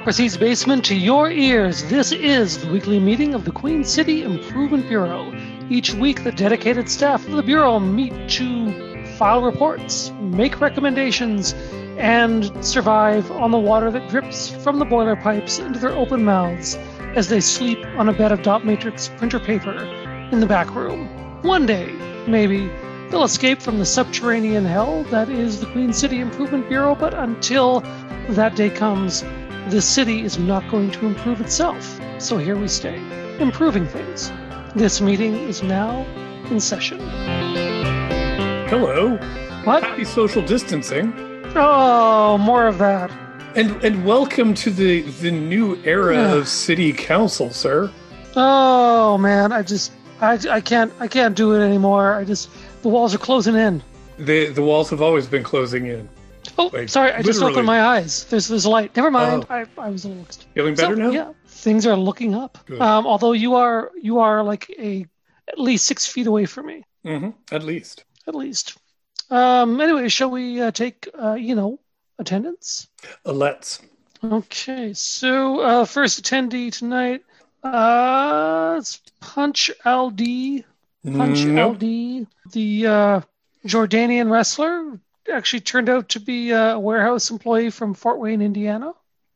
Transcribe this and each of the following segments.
Bureaucracy's basement to your ears, this is the weekly meeting of the Queen City Improvement Bureau. Each week, the dedicated staff of the Bureau meet to file reports, make recommendations, and survive on the water that drips from the boiler pipes into their open mouths as they sleep on a bed of dot matrix printer paper in the back room. One day, maybe, they'll escape from the subterranean hell that is the Queen City Improvement Bureau, but until that day comes, the city is not going to improve itself. So here we stay, improving things. This meeting is now in session. Hello. What? Happy social distancing. Oh, more of that. And and welcome to the the new era Yeah. of city council, sir. Oh man, I just I, I can't I can't do it anymore. I just the walls are closing in. The the walls have always been closing in. Oh, Like, sorry, I just opened my eyes. There's there's light. Never mind. Oh. I, I was a little Feeling better So, now? Yeah, things are looking up. Um, although you are you are like a at least six feet away from me, Mm-hmm. At least. at least. Um, anyway, shall we uh, take uh, you know attendance? Uh, let's. Okay, so uh, first attendee tonight, uh, it's Punch LD. Punch Nope. LD, the uh, Jordanian wrestler, actually turned out to be a warehouse employee from Fort Wayne, Indiana.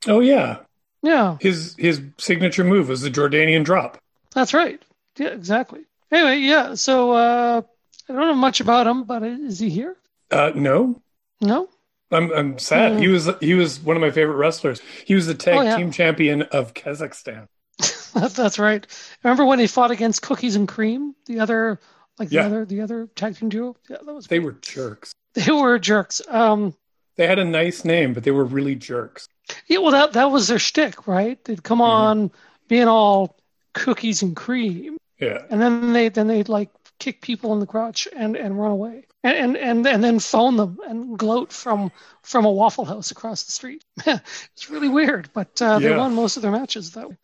Oh yeah. Yeah, His his signature move was the Jordanian drop. that's right. Yeah, exactly. Anyway, yeah. So uh, I don't know much about him, but is he here? Uh no. No. I'm I'm sad. Hmm. He was he was one of my favorite wrestlers. He was the tag Oh, yeah. team champion of Kazakhstan. That's right. Remember when he fought against Cookies and Cream, the other, like the Yeah. other, the other tag team duo? Yeah, that was. They were jerks. They were jerks. Um, They had a nice name, but they were really jerks. yeah, well, that that was their shtick, right? They'd come Mhm. on being all cookies and cream, Yeah. and then they then they'd like kick people in the crotch and and run away, and and and, and then phone them and gloat from from a Waffle House across the street. it's really weird, but uh, they Yeah. won most of their matches that way.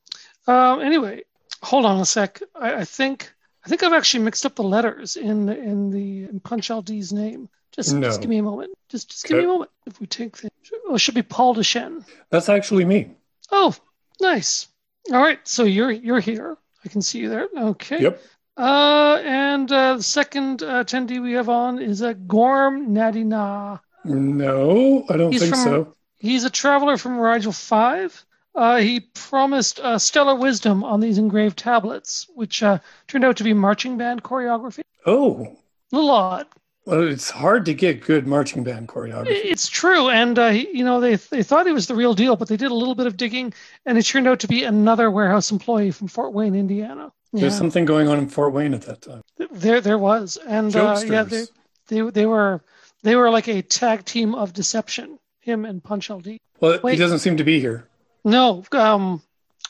Um, anyway, hold on a sec. I, I think I think I've actually mixed up the letters in in the in Punch LD's name. Just, No. just give me a moment. Just just give me a moment. If we take the oh, it should be Paul Dechene. That's actually me. Oh, nice. All right, so you're you're here. I can see you there. Okay. Yep. Uh, and uh, the second uh, attendee we have on is uh, Gorm Nadina. No, I don't He's think from- so. He's a traveler from Rigel 5. Uh, he promised uh, stellar wisdom on these engraved tablets, which uh, turned out to be marching band choreography. Oh, A little odd. well, it's hard to get good marching band choreography. It's true, and uh, he, you know they they thought he was the real deal, but they did a little bit of digging, and it turned out to be another warehouse employee from Fort Wayne, Indiana. Yeah. There's something going on in Fort Wayne at that time. There, there was, and uh, yeah, they, they they were they were like a tag team of deception. Him and Punch LD. Well, Wait. he doesn't seem to be here. No, um,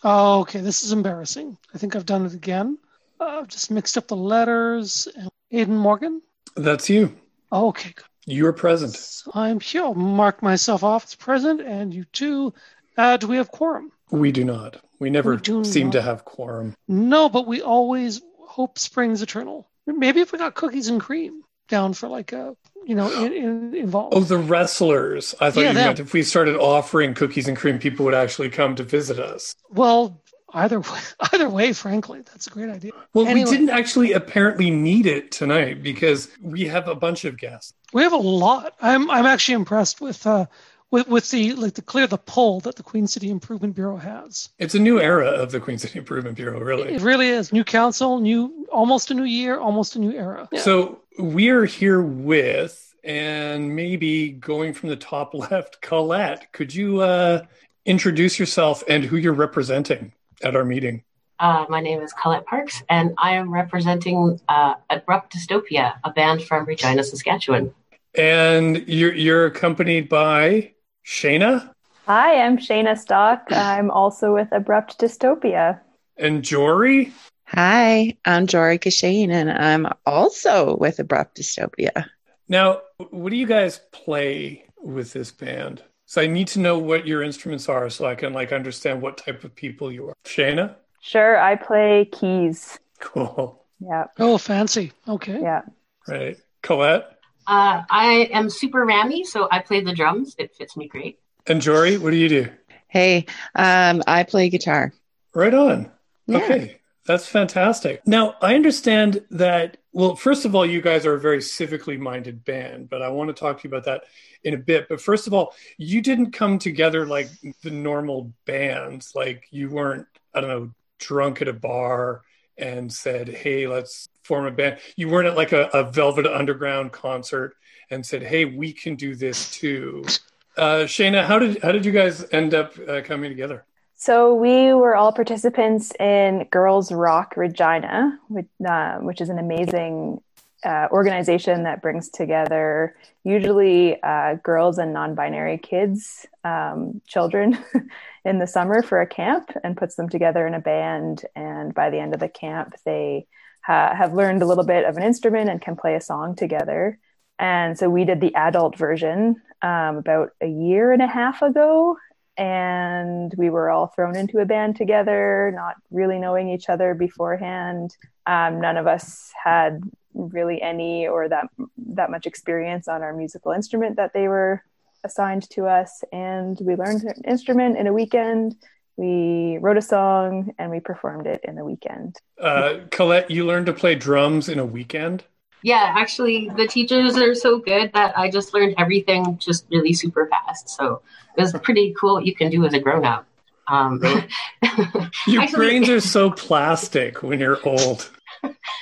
oh, okay, this is embarrassing. I think I've done it again. Uh, I've just mixed up the letters. Aidan Morgan. That's you. Oh, okay, good. You're present. So I'm here. I'll mark myself off as present, and you too. Uh, do we have quorum? We do not. We never We seem not. to have quorum. No, but we always hope springs eternal. Maybe if we got cookies and cream down for like a, you know, in, in, involved. Oh, the wrestlers. I thought Yeah, you them. meant if we started offering cookies and cream, people would actually come to visit us. Well, either way, either way, frankly, that's a great idea. Well, Anyway. we didn't actually apparently need it tonight because we have a bunch of guests. We have a lot. I'm I'm actually impressed with uh with with the like the clear the pull that the Queen City Improvement Bureau has. It's a new era of the Queen City Improvement Bureau, really. It really is new council, new almost a new year, almost a new era. Yeah. So we're here with, and maybe going from the top left, Colette. Could you uh, introduce yourself and who you're representing at our meeting? Uh, my name is Colette Parks, and I am representing uh, Abrupt Dystopia, a band from Regina, Saskatchewan. And you're you're accompanied by Shayna Hi, I'm Shayna Stock. I'm also with Abrupt Dystopia. and Jory. Hi, I'm Jory Kashane, and I'm also with Abrupt Dystopia. Now, what do you guys play with this band? So I need to know what your instruments are so I can like understand what type of people you are. Shayna? Sure, I play keys. Cool. Yeah, Oh, fancy. Okay. yeah. Right. Colette? Uh, I am super rammy, so I play the drums. It fits me great. And Jory, what do you do? Hey, um, I play guitar. Right on. Yeah. Okay. That's fantastic. Now, I understand that, well, first of all, you guys are a very civically minded band, but I want to talk to you about that in a bit. But first of all, you didn't come together like the normal bands. Like you weren't, I don't know, drunk at a bar and said, hey, let's form a band. You weren't at like a, a Velvet Underground concert and said, hey, we can do this too. Uh, how did how did you guys end up uh, coming together? So we were all participants in Girls Rock Regina, which, uh, which is an amazing uh, organization that brings together usually uh, girls and non-binary kids, um, children, in the summer for a camp, and puts them together in a band. And by the end of the camp, they ha- have learned a little bit of an instrument and can play a song together. And so we did the adult version um, about a year and a half ago, and we were all thrown into a band together, not really knowing each other beforehand. Um, none of us had really any or that that much experience on our musical instrument that they were assigned to us, and we learned an instrument in a weekend. We wrote a song and we performed it in a weekend. Uh, Colette, you learned to play drums in a weekend. Yeah, actually, the teachers are so good that I just learned everything just really super fast. So it was pretty cool what you can do as a grown up. Um, Your Actually- brains are so plastic when you're old.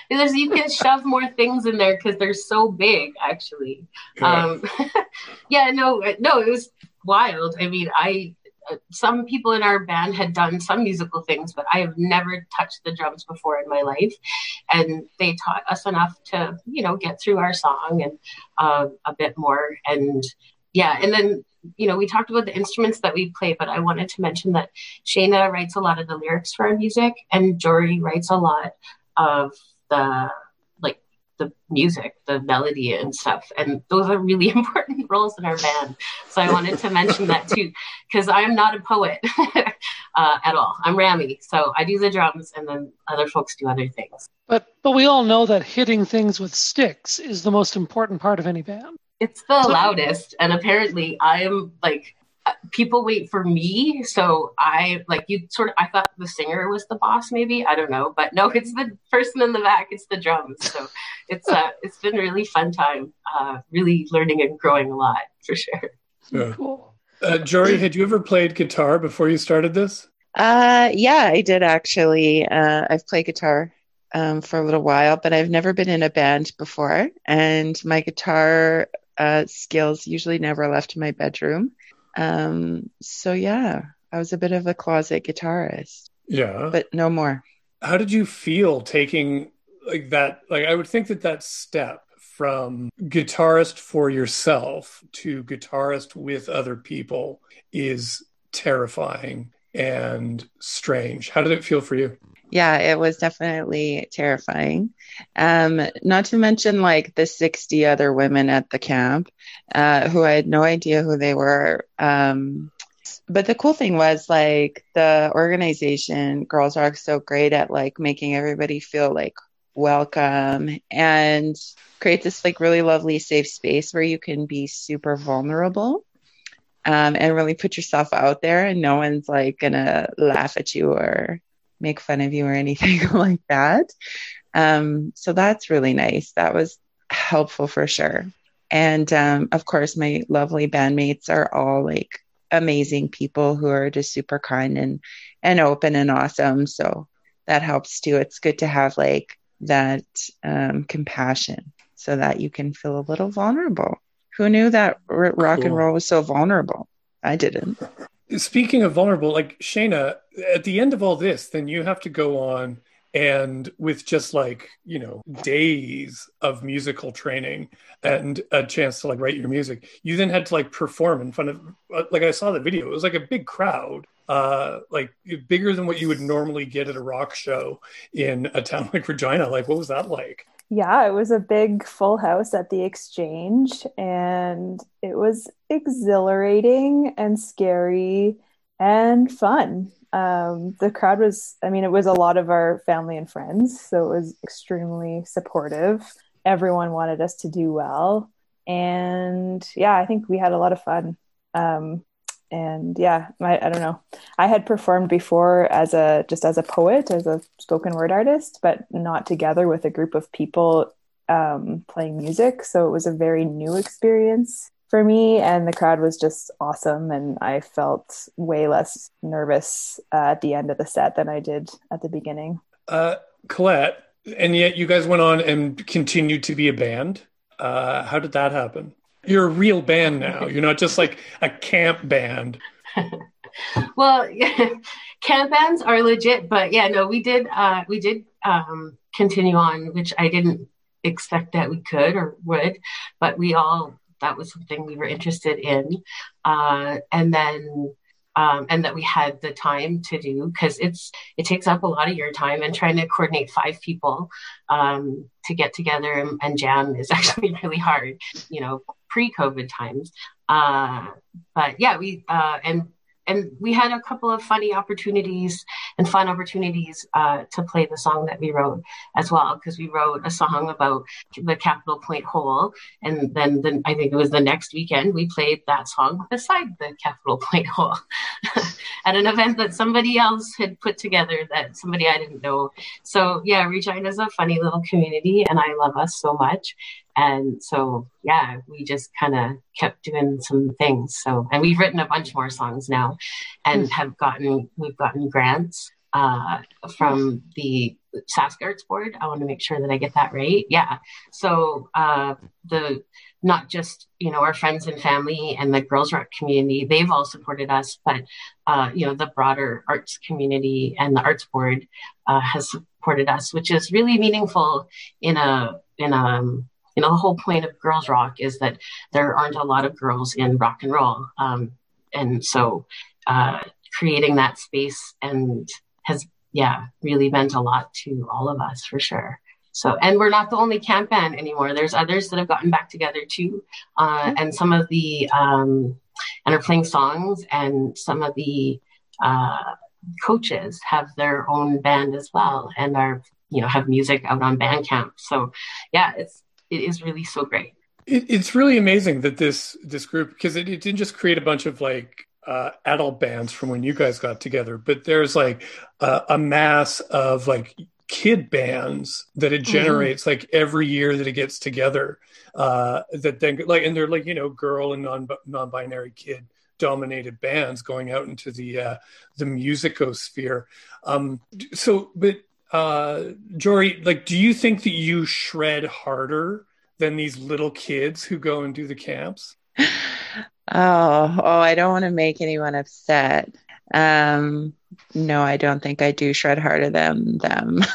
because you can shove more things in there because they're so big, actually. Um, yeah, no, no, it was wild. I mean, I some people in our band had done some musical things, but I have never touched the drums before in my life, and they taught us enough to, you know, get through our song and uh, a bit more. And yeah, and then you know, we talked about the instruments that we play, but I wanted to mention that Shayna writes a lot of the lyrics for our music, and Jory writes a lot of the the music, the melody and stuff. And those are really important roles in our band. So I wanted to mention that too, because I'm not a poet uh, at all. I'm Rami. So I do the drums and then other folks do other things. But but we all know that hitting things with sticks is the most important part of any band. It's the loudest. And apparently I am like, people wait for me. So I like you sort of, I thought the singer was the boss, maybe. I don't know. But no, it's the person in the back. It's the drums. So it's uh, it's been a really fun time, uh, really learning and growing a lot for sure. Yeah. Cool. Uh, Jory, had you ever played guitar before you started this? Uh, yeah, I did actually. Uh, I've played guitar um, for a little while, but I've never been in a band before. And my guitar uh, skills usually never left my bedroom. Um, so yeah, I was a bit of a closet guitarist, Yeah. but no more. How did you feel taking like that? Like, I would think that that step from guitarist for yourself to guitarist with other people is terrifying and strange. How did it feel for you? Yeah, it was definitely terrifying. Um, not to mention like the 60 other women at the camp, uh, who I had no idea who they were. Um, but the cool thing was like the organization, Girls Rock, so great at like making everybody feel like welcome and create this like really lovely safe space where you can be super vulnerable um, and really put yourself out there and no one's like gonna laugh at you or make fun of you or anything like that. Um, so that's really nice. That was helpful for sure. And um, of course, my lovely bandmates are all like amazing people who are just super kind and and open and awesome. So that helps too. It's good to have like that um, compassion so that you can feel a little vulnerable. Who knew that r- rock and roll was so vulnerable? I didn't. Speaking of vulnerable, like Shayna, at the end of all this, then you have to go on and with just like, you know, days of musical training and a chance to like write your music, you then had to like perform in front of, uh, like I saw the video, it was like a big crowd, uh, like bigger than what you would normally get at a rock show in a town like Regina. Like, what was that like? Yeah, it was a big full house at the exchange, and it was exhilarating and scary and fun. Um, the crowd was, I mean, it was a lot of our family and friends, so it was extremely supportive. Everyone wanted us to do well. And yeah, I think we had a lot of fun. Um, and yeah, I, I don't know. I had performed before as a just as a poet, as a spoken word artist, but not together with a group of people um, playing music. So it was a very new experience for me, and the crowd was just awesome. And I felt way less nervous uh, at the end of the set than I did at the beginning. Uh, Colette, and yet you guys went on and continued to be a band. Uh, how did that happen? You're a real band now. You're not just like a camp band. well, camp bands are legit, but yeah, no, we did uh, we did um, continue on, which I didn't expect that we could or would, but we all that was something we were interested in, uh, and then um, and that we had the time to do because it's it takes up a lot of your time and trying to coordinate five people um, to get together and, and, jam is actually really hard you know pre-covid times. Uh, but yeah we uh, and and we had a couple of funny opportunities and fun opportunities uh, to play the song that we wrote as well because we wrote a song about the Capital Pointe hole. And then the, I think it was the next weekend we played that song beside the Capital Pointe hole at an event that somebody else had put together that somebody I didn't know. So yeah Regina is a funny little community and I love us so much and so, yeah, we just kind of kept doing some things. So, and we've written a bunch more songs now and mm. have gotten, we've gotten grants uh, from the Sask Arts Board. I want to make sure that I get that right. Yeah. So, uh, the, not just, you know, our friends and family and the Girls Rock community, they've all supported us, but, uh, you know, the broader arts community and the Arts Board uh, has supported us, which is really meaningful in a, in a, um, you know the whole point of girls rock is that there aren't a lot of girls in rock and roll. Um, and so uh, creating that space and has yeah really meant a lot to all of us for sure. So and we're not the only camp band anymore. There's others that have gotten back together too uh, mm-hmm. and some of the um, and are playing songs and some of the uh, coaches have their own band as well and are you know have music out on bandcamp. So yeah it's it is really so great. It, it's really amazing that this this group because it, it, didn't just create a bunch of like uh, adult bands from when you guys got together, but there's like uh, a mass of like kid bands that it mm-hmm. generates mm-hmm. like every year that it gets together. Uh, that then like and they're like you know girl and non non-binary kid dominated bands going out into the uh, the musicosphere. Um, so, but uh Jory, like do you think that you shred harder than these little kids who go and do the camps? Oh, oh, I don't want to make anyone upset. Um no, I don't think I do shred harder than them.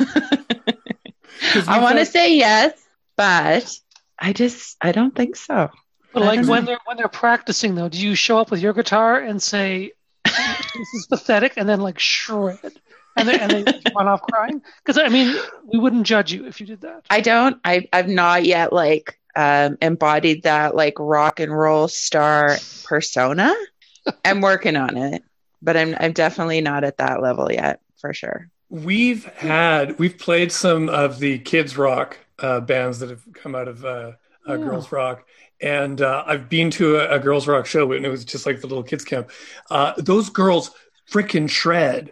I want to say yes, but I just I don't think so. But like when they're when they're practicing though, do you show up with your guitar and say this is pathetic and then like shred? And they, and they run off crying? Because I mean, we wouldn't judge you if you did that. I don't. I I've not yet like um, embodied that like rock and roll star persona. I'm working on it, but I'm I'm definitely not at that level yet for sure. We've had we've played some of the kids rock uh, bands that have come out of uh, uh, girls rock and uh, I've been to a, a, girls rock show, and it was just like the little kids camp. Uh, those girls freaking shred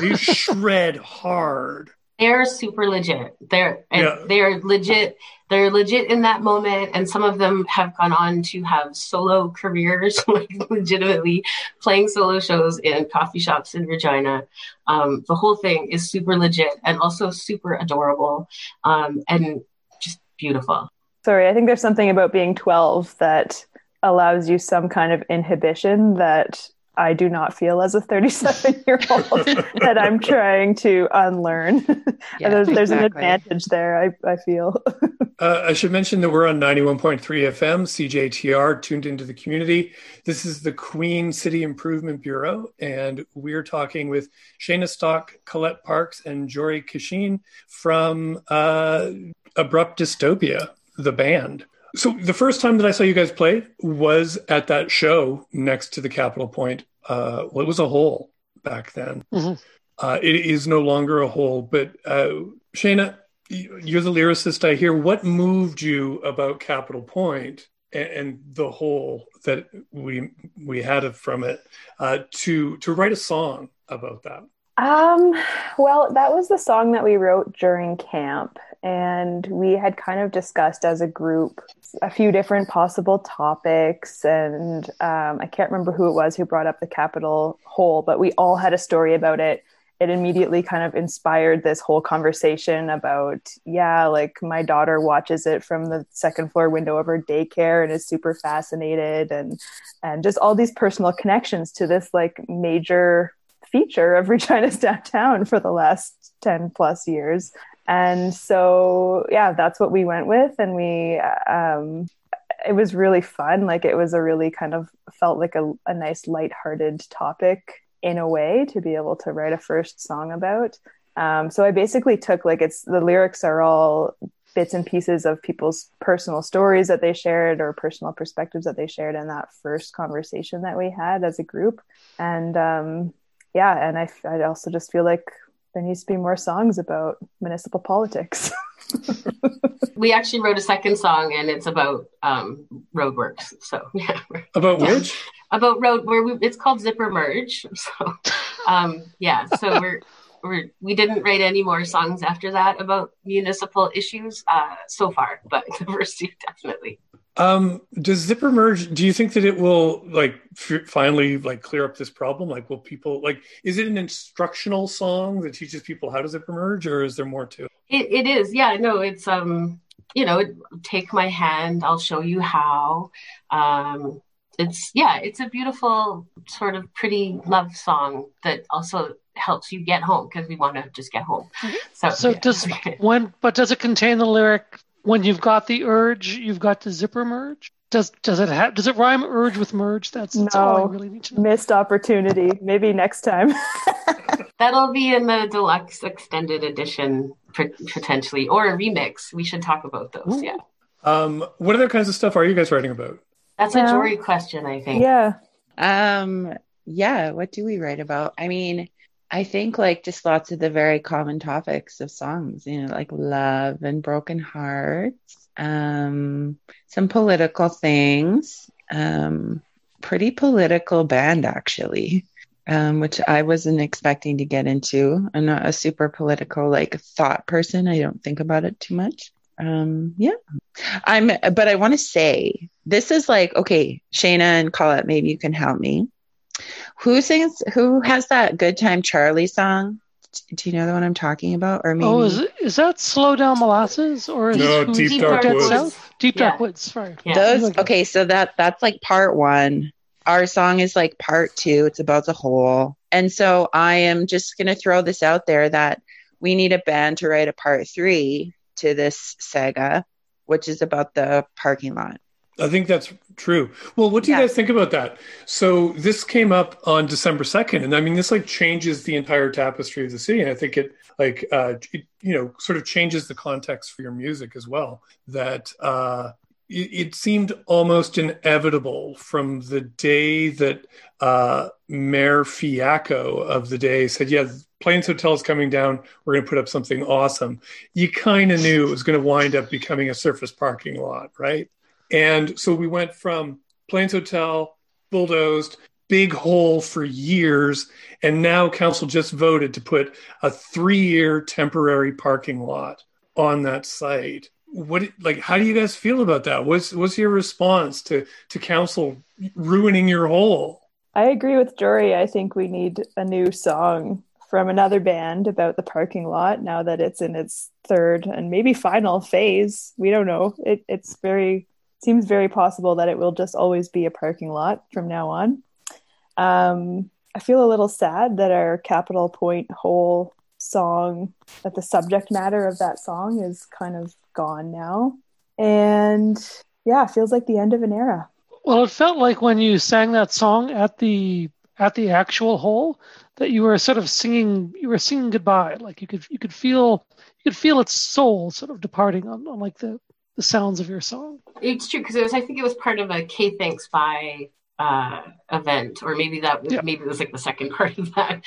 they shred hard. They're super legit. They're yeah. they're legit. They're legit in that moment, and some of them have gone on to have solo careers, like legitimately playing solo shows in coffee shops in Regina. Um, the whole thing is super legit and also super adorable, um, and just beautiful. Sorry, I think there's something about being 12 that allows you some kind of inhibition that I do not feel as a 37 year old that I'm trying to unlearn. Yeah, there's, there's an advantage there, I, I feel. uh, I should mention that we're on 91.3 FM, CJTR, tuned into the community. This is the Queen City Improvement Bureau, and we're talking with Shayna Stock, Colette Parks, and Jory Cashin from uh, Abrupt Dystopia, the band. So the first time that I saw you guys play was at that show next to the Capital Pointe. Uh, well, it was a hole back then. Mm-hmm. Uh, it is no longer a hole. But uh, Shayna, you're the lyricist I hear. What moved you about Capital Pointe and, and the hole that we we had from it uh, to to write a song about that? Um, well, that was the song that we wrote during camp, and we had kind of discussed as a group a few different possible topics. And um, I can't remember who it was who brought up the Capital hole, but we all had a story about it. It immediately kind of inspired this whole conversation about, yeah, like my daughter watches it from the second floor window of her daycare and is super fascinated, and and just all these personal connections to this like major feature of Regina's downtown for the last 10 plus years. And so, yeah, that's what we went with. And we, um, it was really fun. Like it was a really kind of felt like a, a nice lighthearted topic in a way to be able to write a first song about. Um, so I basically took like it's the lyrics are all bits and pieces of people's personal stories that they shared or personal perspectives that they shared in that first conversation that we had as a group. And um, yeah, and I, I also just feel like there needs to be more songs about municipal politics. we actually wrote a second song, and it's about um, roadworks. So yeah, about which? about road where we, it's called Zipper Merge. So um, yeah, so we're. We're, we didn't write any more songs after that about municipal issues uh, so far, but the first two definitely. Um, does Zipper merge? Do you think that it will like f- finally like clear up this problem? Like, will people like? Is it an instructional song that teaches people how to zipper merge, or is there more to it? It, it is. Yeah. No. It's um. You know, take my hand. I'll show you how. Um, it's yeah. It's a beautiful sort of pretty love song that also helps you get home because we want to just get home. Mm-hmm. So, so yeah. does when? But does it contain the lyric? When you've got the urge, you've got the zipper merge. Does does it have does it rhyme urge with merge? That's, that's no, all I really need to know. Missed opportunity. Maybe next time. That'll be in the deluxe extended edition potentially, or a remix. We should talk about those. Ooh. Yeah. Um, what other kinds of stuff are you guys writing about? That's yeah. a Jory question, I think. Yeah. Um. Yeah. What do we write about? I mean, I think like just lots of the very common topics of songs, you know, like love and broken hearts, um, some political things, um, pretty political band actually, um, which I wasn't expecting to get into. I'm not a super political like thought person. I don't think about it too much. Um, yeah, I'm, but I want to say this is like, okay, Shayna and Colette, maybe you can help me who sings? Who has that "Good Time Charlie" song? Do you know the one I'm talking about? Or maybe oh, is it, is that "Slow Down Molasses" or is no, it Deep, Deep Dark, Dark Woods? South? Deep Dark yeah. Woods. Sorry. Yeah. Those okay. So that that's like part one. Our song is like part two. It's about the hole. And so I am just going to throw this out there that we need a band to write a part three to this saga, which is about the parking lot. I think that's true. Well, what do you yeah. guys think about that? So this came up on December second, and I mean, this like changes the entire tapestry of the city. And I think it like uh, it, you know sort of changes the context for your music as well. That uh, it, it seemed almost inevitable from the day that uh, Mayor Fiacco of the day said, "Yeah, Plains Hotel is coming down. We're going to put up something awesome." You kind of knew it was going to wind up becoming a surface parking lot, right? And so we went from Plains Hotel, bulldozed, big hole for years. And now council just voted to put a three year temporary parking lot on that site. What like how do you guys feel about that? What's what's your response to to council ruining your hole? I agree with Jory. I think we need a new song from another band about the parking lot now that it's in its third and maybe final phase. We don't know. It, it's very seems very possible that it will just always be a parking lot from now on. Um, I feel a little sad that our Capital Pointe hole song, that the subject matter of that song is kind of gone now. And yeah, feels like the end of an era. Well, it felt like when you sang that song at the at the actual hole that you were sort of singing you were singing goodbye. Like you could you could feel you could feel its soul sort of departing on, on like the the sounds of your song. It's true because. I think it was part of a K Thanks Bye uh, event, or maybe that yeah. maybe it was like the second part of that.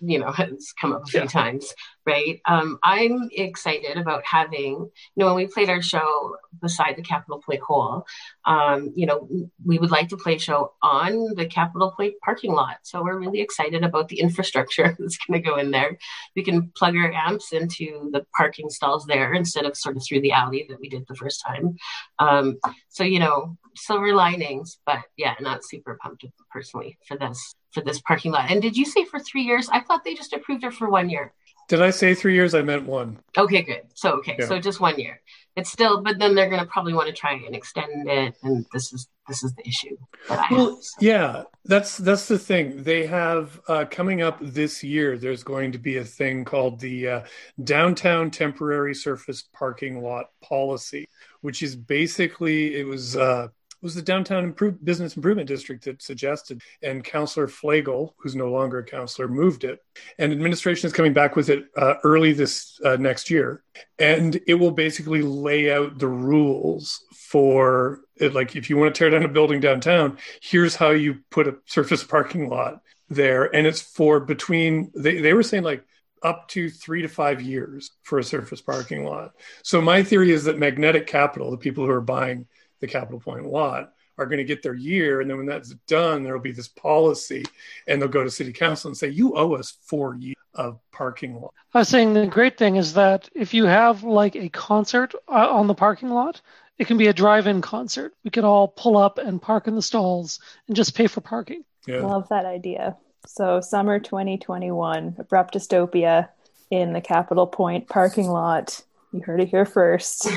you know has come up a few yeah. times right um, i'm excited about having you know when we played our show beside the Capital Pointe Hall, um, you know we would like to play a show on the Capital Pointe parking lot so we're really excited about the infrastructure that's going to go in there we can plug our amps into the parking stalls there instead of sort of through the alley that we did the first time um, so you know silver linings but yeah not super pumped personally for this for this parking lot. And did you say for three years? I thought they just approved it for one year. Did I say three years? I meant one. Okay, good. So okay, yeah. so just one year. It's still, but then they're going to probably want to try and extend it, and this is this is the issue well, have. So. Yeah, that's that's the thing. They have uh, coming up this year. There's going to be a thing called the uh, downtown temporary surface parking lot policy, which is basically it was. Uh, was the downtown Improve, business improvement district that suggested, and Councillor Flegel, who's no longer a councillor, moved it. And administration is coming back with it uh, early this uh, next year, and it will basically lay out the rules for it. Like, if you want to tear down a building downtown, here's how you put a surface parking lot there, and it's for between. They they were saying like up to three to five years for a surface parking lot. So my theory is that Magnetic Capital, the people who are buying the Capital Pointe lot are going to get their year. And then when that's done, there'll be this policy and they'll go to city council and say, you owe us four years of parking lot. I was saying the great thing is that if you have like a concert uh, on the parking lot, it can be a drive-in concert. We could all pull up and park in the stalls and just pay for parking. Yeah. Love that idea. So summer 2021, abrupt dystopia in the Capital Pointe parking lot you heard it here first. yeah,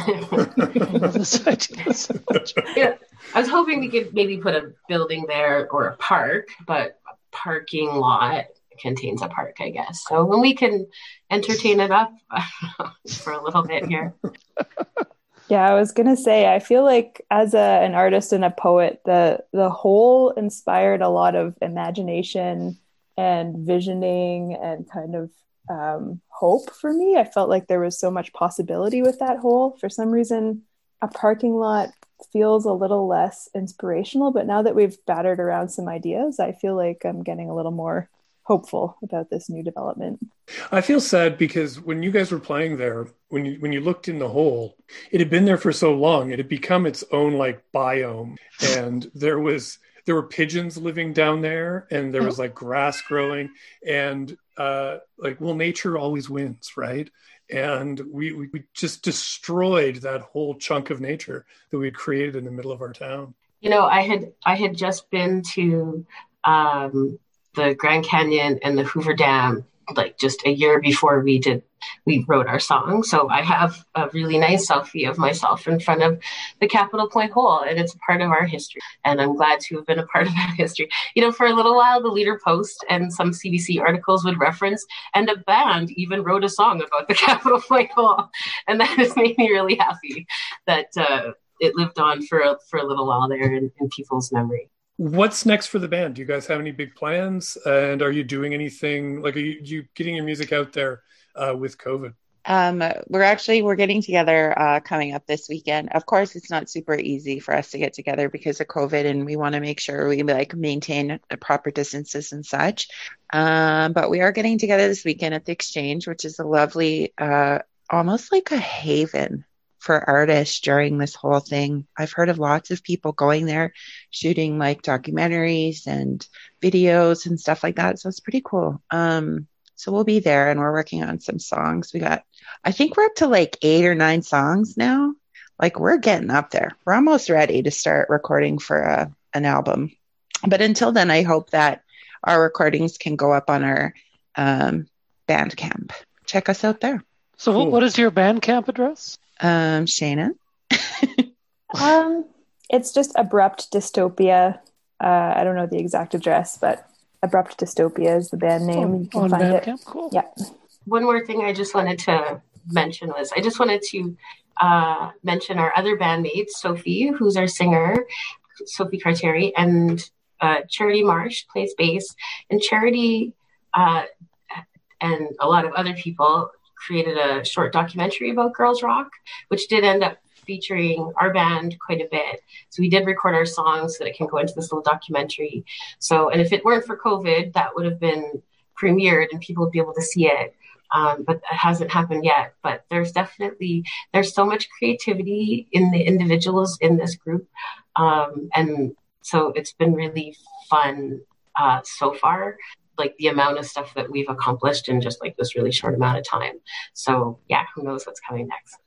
I was hoping we could maybe put a building there or a park, but a parking lot contains a park, I guess. So when we can entertain it up for a little bit here. Yeah, I was gonna say I feel like as a, an artist and a poet, the the hole inspired a lot of imagination and visioning and kind of um, hope for me. I felt like there was so much possibility with that hole. For some reason, a parking lot feels a little less inspirational, but now that we've battered around some ideas, I feel like I'm getting a little more hopeful about this new development. I feel sad because when you guys were playing there, when you when you looked in the hole, it had been there for so long, it had become its own like biome, and there was there were pigeons living down there and there was uh-huh. like grass growing and uh, like well nature always wins right and we, we just destroyed that whole chunk of nature that we had created in the middle of our town you know i had i had just been to um, the grand canyon and the hoover dam like just a year before we did we wrote our song. So I have a really nice selfie of myself in front of the Capital Pointe hole, and it's part of our history. And I'm glad to have been a part of that history. You know, for a little while, the Leader Post and some CBC articles would reference, and a band even wrote a song about the Capitol Point hole, and that has made me really happy that uh, it lived on for a, for a little while there in, in people's memory. What's next for the band? Do you guys have any big plans? And are you doing anything like are you, you getting your music out there uh, with COVID? Um, we're actually we're getting together uh, coming up this weekend. Of course, it's not super easy for us to get together because of COVID, and we want to make sure we like maintain the proper distances and such. Um, but we are getting together this weekend at the Exchange, which is a lovely, uh, almost like a haven for artists during this whole thing. I've heard of lots of people going there, shooting like documentaries and videos and stuff like that. So it's pretty cool. Um, so we'll be there and we're working on some songs. We got, I think we're up to like eight or nine songs now. Like we're getting up there. We're almost ready to start recording for a, an album. But until then, I hope that our recordings can go up on our um, Bandcamp. Check us out there. So, cool. what is your Bandcamp address? Um, Shayna. um, it's just abrupt dystopia. Uh, I don't know the exact address, but Abrupt Dystopia is the band name. Oh, you can find it. Camp? Cool. Yeah. One more thing I just wanted to mention was I just wanted to uh, mention our other bandmates, Sophie, who's our singer, Sophie Carteri, and uh, Charity Marsh plays bass. And Charity uh, and a lot of other people created a short documentary about girls rock, which did end up featuring our band quite a bit. So we did record our songs so that it can go into this little documentary. So, and if it weren't for COVID, that would have been premiered and people would be able to see it. Um, but that hasn't happened yet. But there's definitely there's so much creativity in the individuals in this group, um, and so it's been really fun uh, so far. Like the amount of stuff that we've accomplished in just like this really short amount of time. So yeah, who knows what's coming next?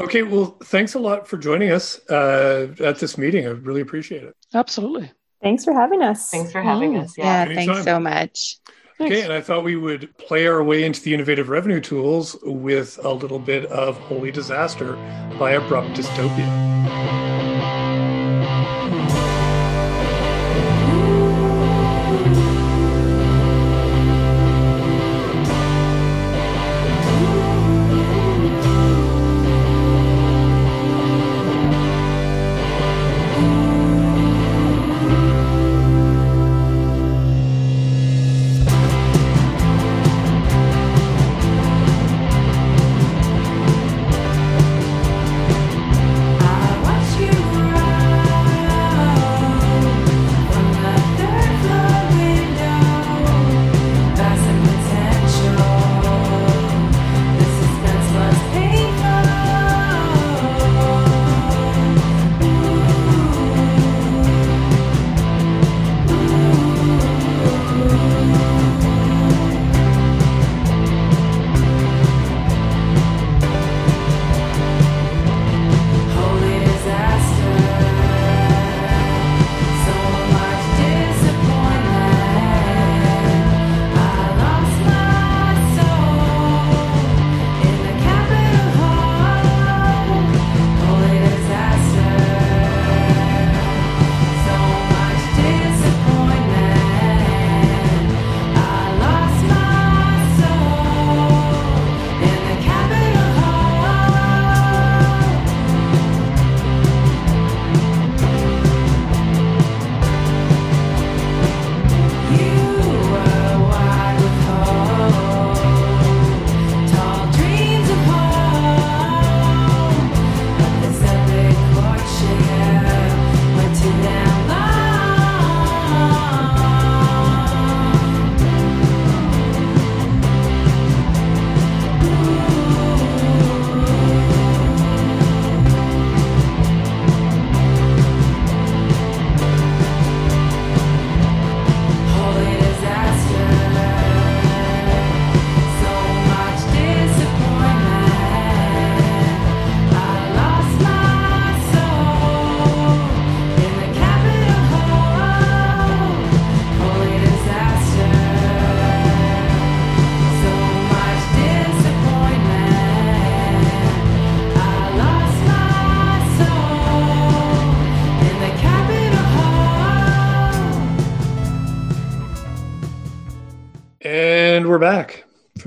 Okay, well, thanks a lot for joining us uh, at this meeting. I really appreciate it. Absolutely. Thanks for having us. Thanks for having Mm. us. Yeah. Yeah, thanks so much. Okay, and I thought we would play our way into the innovative revenue tools with a little bit of Holy Disaster by Abrupt Dystopia.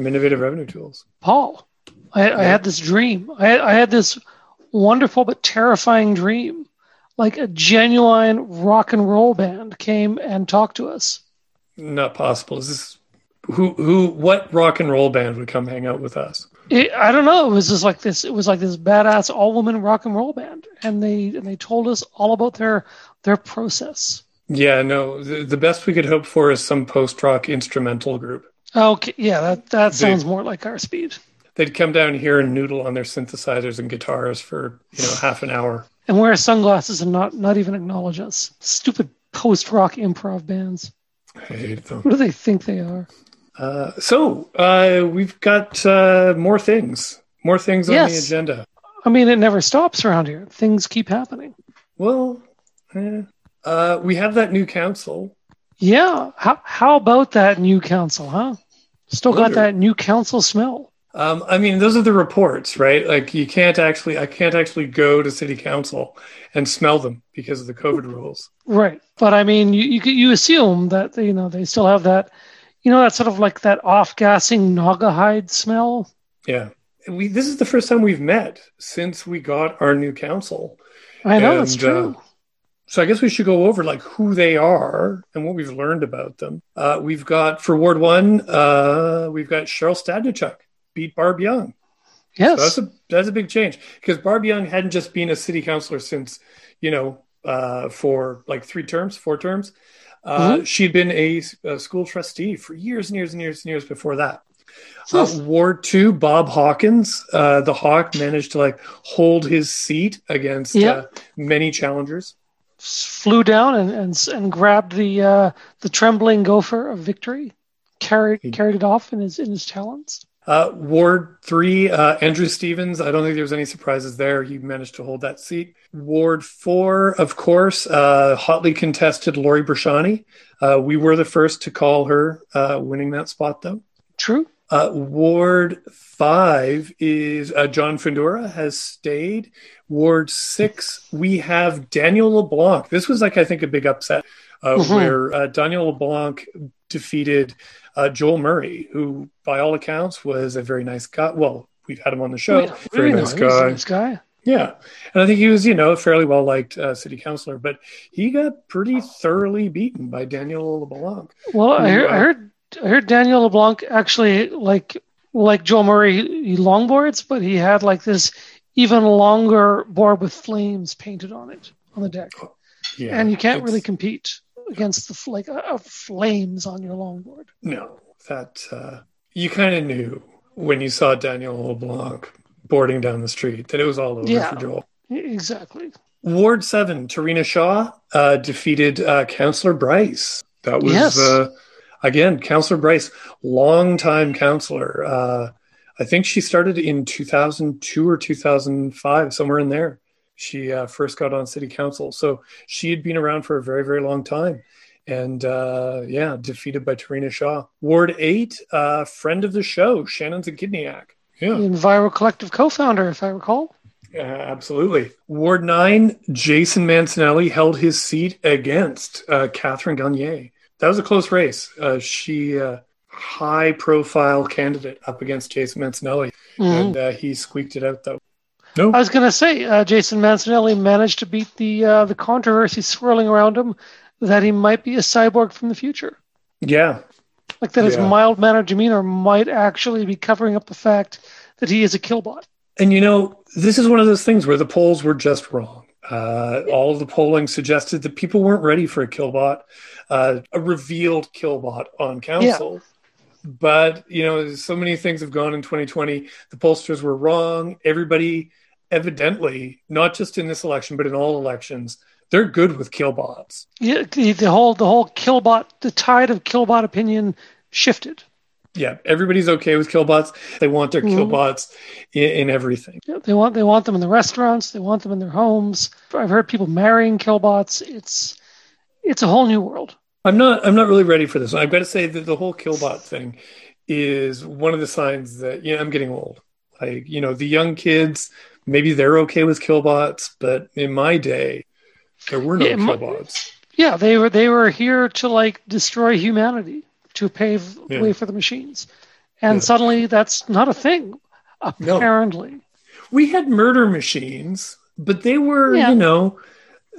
From Innovative Revenue Tools. Paul, I, I had this dream. I had, I had this wonderful but terrifying dream. Like a genuine rock and roll band came and talked to us. Not possible. Is this who who what rock and roll band would come hang out with us? It, I don't know. It was just like this. It was like this badass all woman rock and roll band, and they and they told us all about their their process. Yeah, no. The, the best we could hope for is some post rock instrumental group. Okay, yeah, that that sounds more like our speed. They'd come down here and noodle on their synthesizers and guitars for you know half an hour. And wear sunglasses and not not even acknowledge us. Stupid post rock improv bands. I hate them. Who do they think they are? Uh, so uh, we've got uh, more things, more things on the Yes. agenda. I mean, it never stops around here. Things keep happening. Well, eh, uh, we have that new council. Yeah. How how about that new council, huh? Still got that new council smell. Um, I mean, those are the reports, right? Like you can't actually, I can't actually go to city council and smell them because of the COVID rules. Right. But I mean, you you, you assume that you know they still have that, you know, that sort of like that off-gassing Naugahyde smell. Yeah, we. This is the first time we've met since we got our new council. I know it's And, true. uh, So I guess we should go over like who they are and what we've learned about them. Uh, we've got for Ward One, uh, we've got Cheryl Stadnichuk beat Barb Young. yes. So that's a that's a big change because Barb Young hadn't just been a city councilor since you know uh, for like three terms, four terms. Uh, She'd been a, a school trustee for years and years and years and years before that. Uh, Ward two, Bob Hawkins, uh, the Hawk managed to like hold his seat against Yep. uh, many challengers. Flew down and and, and grabbed the uh, the trembling gopher of victory, carried He- carried it off in his in his talons. Uh, Ward three, uh, Andrew Stevens. I don't think there was any surprises there. He managed to hold that seat. Ward four, of course, uh, hotly contested Lori Bresciani. Uh, we were the first to call her uh, winning that spot, though. True. Uh, Ward five is uh, John Findura has stayed. Ward six, we have Daniel LeBlanc. This was like I think a big upset uh, Mhm. where uh, Daniel LeBlanc defeated uh, Joel Murray, who by all accounts was a very nice guy. Well, we've had him on the show. Yeah, very really nice nice. He's a guy. nice guy. Yeah, and I think he was, you know, a fairly well liked uh, city councilor, but he got pretty thoroughly beaten by Daniel LeBlanc. Well, Who, I heard I heard Daniel LeBlanc actually like like Joe Murray he longboards, but he had like this even longer board with flames painted on it on the deck, Yeah, and you can't it's- really compete against the like uh, uh, flames on your longboard. No, that uh, you kind of knew when you saw Daniel LeBlanc boarding down the street that it was all over Yeah. for Joel. Exactly. Ward seven, Terina Shaw uh, defeated uh, Councillor Bryce. That was Yes. Again Councillor Bryce, longtime councillor. Uh, I think she started in 2002 or 2005, somewhere in there. She uh, first got on city council, so she had been around for a very, very long time. And uh, yeah, defeated by Terina Shaw. Ward eight, uh, friend of the show, Shanon Zachidniak. Yeah. Enviro Collective co-founder, if I recall. Yeah, absolutely. Ward 9, Jason Mancinelli held his seat against uh, Catherine Gagne. That was a close race. Uh, she, uh, high profile candidate up against Jason Mancinelli, Mhm. and uh, he squeaked it out, though. No, I was going to say, uh, Jason Mancinelli managed to beat the uh, the controversy swirling around him that he might be a cyborg from the future. yeah, Like that his mild mannered demeanor might actually be covering up the fact that he is a killbot. And you know, this is one of those things where the polls were just wrong. Uh, all the polling suggested that people weren't ready for a killbot, uh, a revealed killbot on council. But you know, so many things have gone in 2020. The pollsters were wrong. Everybody, evidently, not just in this election, but in all elections, they're good with killbots. Yeah, the, the whole the whole killbot the tide of killbot opinion shifted. Yeah, everybody's okay with killbots. They want their Mhm. killbots in, in everything. Yeah, They want they want them in the restaurants. They want them in their homes. I've heard people marrying killbots. It's it's a whole new world. I'm not. I'm not really ready for this. I've got to say that the whole killbot thing is one of the signs that you know I'm getting old. Like you know, the young kids maybe they're okay with killbots, but in my day, there were no Yeah, my- killbots. Yeah, they were they were here to like destroy humanity to pave the Yeah. way for the machines, and Yeah. suddenly that's not a thing. No. Apparently, We had murder machines, but they were Yeah. you know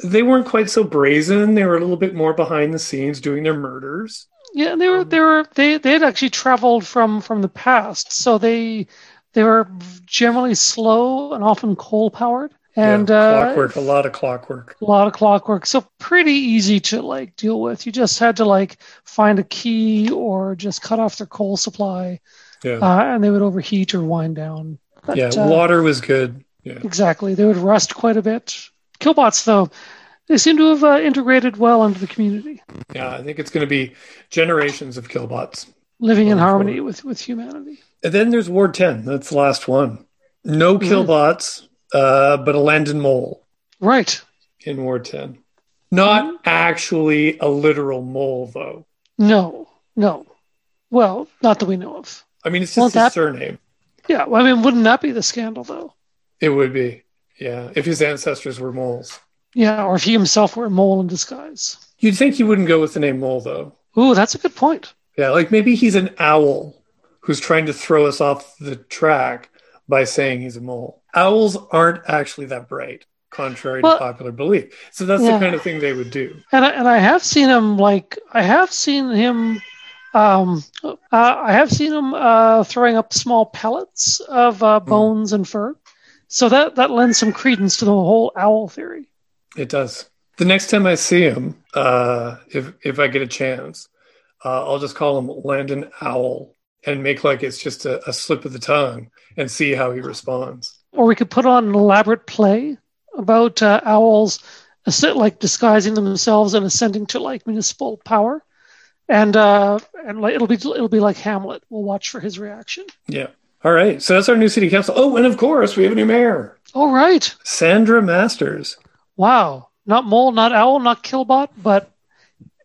they weren't quite so brazen. They were a little bit more behind the scenes doing their murders. yeah, they were they were they they had actually traveled from from the past, so they they were generally slow and often coal powered, and yeah, uh, clockwork, a lot of clockwork. a lot of clockwork so pretty easy to like deal with you just had to like find a key or just cut off their coal supply Yeah, uh, and they would overheat or wind down But, yeah. uh, Water was good. Yeah. exactly they would rust quite a bit killbots though they seem to have uh, integrated well into the community Yeah, I think it's going to be generations of killbots. living in harmony forward. with with humanity And then there's Ward 10. That's the last one. No Mhm. killbots, uh, but a Landon Mohl right in Ward 10. Not Mhm. actually a literal mole, though. no no well not that we know of I mean, it's Well, just his that- surname. yeah well, i mean wouldn't that be the scandal though It would be, yeah, if his ancestors were moles. yeah or if he himself were a mole in disguise You'd think he wouldn't go with the name mole, though. ooh that's a good point Yeah, like maybe he's an owl who's trying to throw us off the track by saying he's a mole. Owls aren't actually that bright, contrary Well- to popular belief. So that's Yeah. the kind of thing they would do. and I, and I have seen him like I have seen him um uh, I have seen him uh throwing up small pellets of uh, bones and fur so that that lends some credence to the whole owl theory It does. The next time I see him, uh, if if I get a chance, uh, I'll just call him Landon Owl and make like it's just a, a slip of the tongue and see how he responds. Or we could put on an elaborate play about uh, owls, like disguising themselves and ascending to like municipal power, and uh, and like it'll be it'll be like Hamlet. We'll watch for his reaction. Yeah. All right. So that's our new city council. Oh, and of course we have a new mayor, All right. Sandra Masters. Wow. Not mole, not owl, not killbot, but